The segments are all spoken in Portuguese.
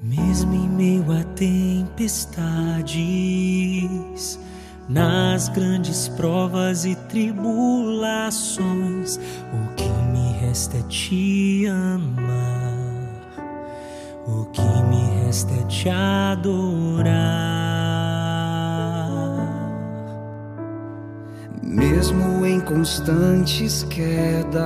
Mesmo em meio a tempestades, nas grandes provas e tribulações, o que me resta é te amar, o que me resta é te adorar. Mesmo em constantes quedas,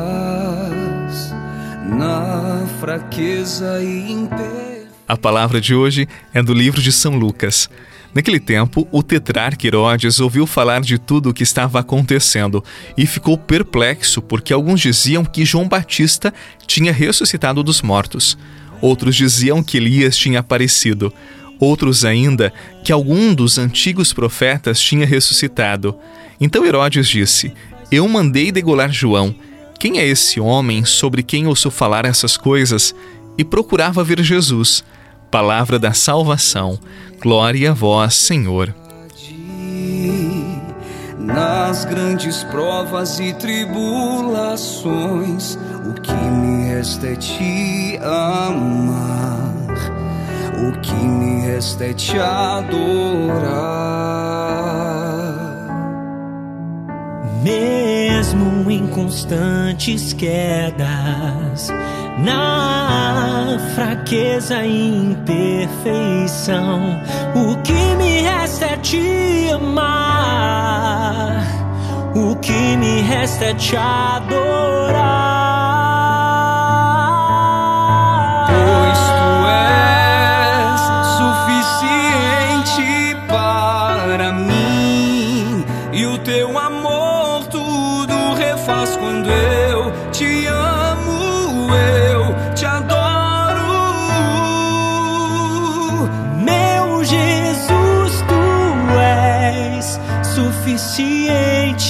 na fraqueza e imper... A palavra de hoje é do livro de São Lucas. Naquele tempo, o tetrarca Herodes ouviu falar de tudo o que estava acontecendo e ficou perplexo porque alguns diziam que João Batista tinha ressuscitado dos mortos. Outros diziam que Elias tinha aparecido. Outros ainda que algum dos antigos profetas tinha ressuscitado. Então Herodes disse: Eu mandei degolar João. Quem é esse homem sobre quem ouço falar essas coisas? E procurava ver Jesus. Palavra da salvação. Glória a vós, Senhor. Nas grandes provas e tribulações, o que me resta é te amar, o que me resta é te adorar. Mesmo em constantes quedas, na fraqueza e imperfeição, o que me resta é te amar, o que me resta é te adorar.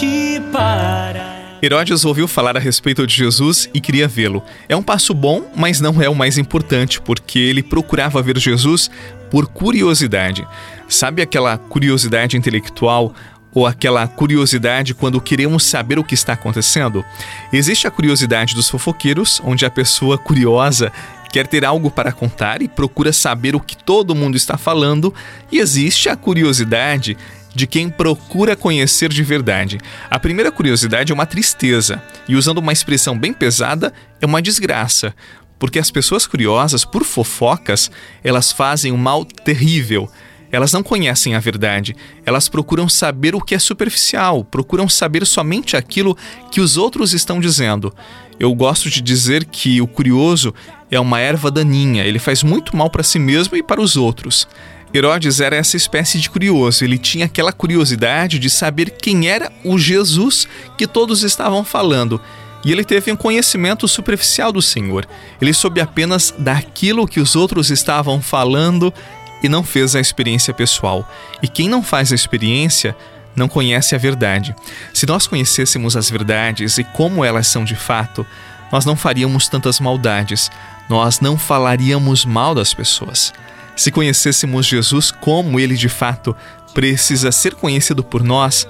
Suficiente para. Herodes ouviu falar a respeito de Jesus e queria vê-lo. É um passo bom, mas não é o mais importante, porque ele procurava ver Jesus por curiosidade. Sabe aquela curiosidade intelectual ou aquela curiosidade quando queremos saber o que está acontecendo? Existe a curiosidade dos fofoqueiros, onde a pessoa curiosa quer ter algo para contar e procura saber o que todo mundo está falando, e existe a curiosidade de quem procura conhecer de verdade. A primeira curiosidade é uma tristeza, e usando uma expressão bem pesada, é uma desgraça, porque as pessoas curiosas por fofocas, elas fazem um mal terrível. Elas não conhecem a verdade, elas procuram saber o que é superficial, procuram saber somente aquilo que os outros estão dizendo. Eu gosto de dizer que o curioso é uma erva daninha, ele faz muito mal para si mesmo e para os outros. Herodes era essa espécie de curioso, ele tinha aquela curiosidade de saber quem era o Jesus que todos estavam falando. E ele teve um conhecimento superficial do Senhor. Ele soube apenas daquilo que os outros estavam falando e não fez a experiência pessoal. E quem não faz a experiência não conhece a verdade. Se nós conhecêssemos as verdades e como elas são de fato, nós não faríamos tantas maldades, nós não falaríamos mal das pessoas. Se conhecêssemos Jesus como ele de fato precisa ser conhecido por nós,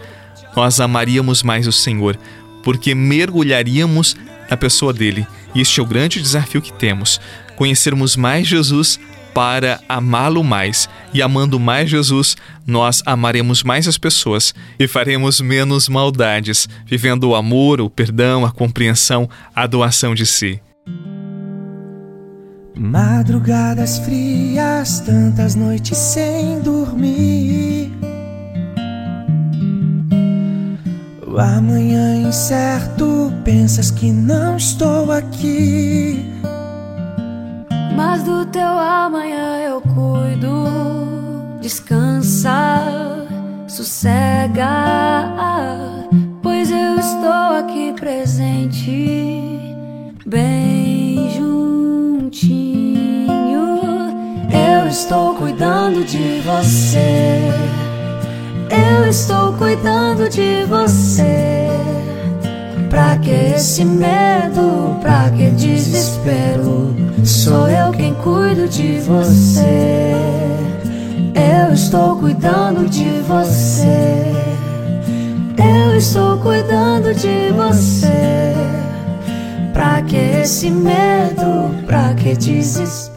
nós amaríamos mais o Senhor, porque mergulharíamos na pessoa dele. E este é o grande desafio que temos: conhecermos mais Jesus para amá-lo mais. E amando mais Jesus, nós amaremos mais as pessoas e faremos menos maldades, vivendo o amor, o perdão, a compreensão, a doação de si. Madrugadas frias, tantas noites sem dormir. O amanhã incerto, pensas que não estou aqui. Mas do teu amanhã eu cuido. Descansa, sossega, pois eu estou aqui presente, bem juntinho. Eu estou cuidando de você. Eu estou cuidando de você. Pra que esse medo? Pra que desespero? Sou eu cuido de você. Eu estou cuidando de você. Eu estou cuidando de você. Pra que esse medo? Pra que desespero?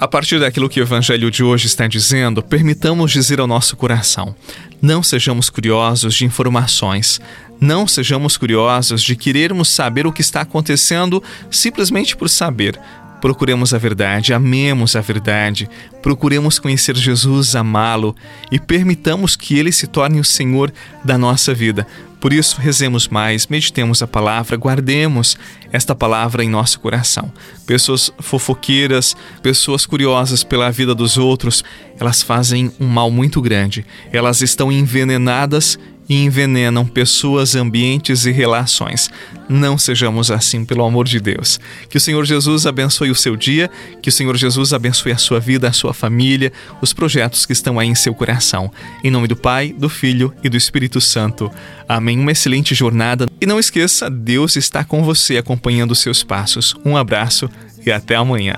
A partir daquilo que o Evangelho de hoje está dizendo, permitamos dizer ao nosso coração: não sejamos curiosos de informações, não sejamos curiosos de querermos saber o que está acontecendo simplesmente por saber. Procuremos a verdade, amemos a verdade, procuremos conhecer Jesus, amá-lo e permitamos que ele se torne o Senhor da nossa vida. Por isso, rezemos mais, meditemos a palavra, guardemos esta palavra em nosso coração. Pessoas fofoqueiras, pessoas curiosas pela vida dos outros, elas fazem um mal muito grande. Elas estão envenenadas e envenenam pessoas, ambientes e relações. Não sejamos assim, pelo amor de Deus. Que o Senhor Jesus abençoe o seu dia, que o Senhor Jesus abençoe a sua vida, a sua família, os projetos que estão aí em seu coração. Em nome do Pai, do Filho e do Espírito Santo. Amém. Uma excelente jornada. E não esqueça, Deus está com você acompanhando os seus passos. Um abraço e até amanhã.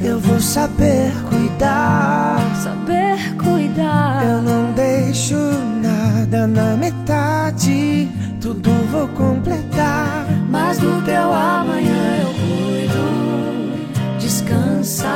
Eu vou saber cuidar, Saber cuidar. eu não deixo nada na metade, tudo vou completar. Mas do teu amanhã eu cuido. Descansa,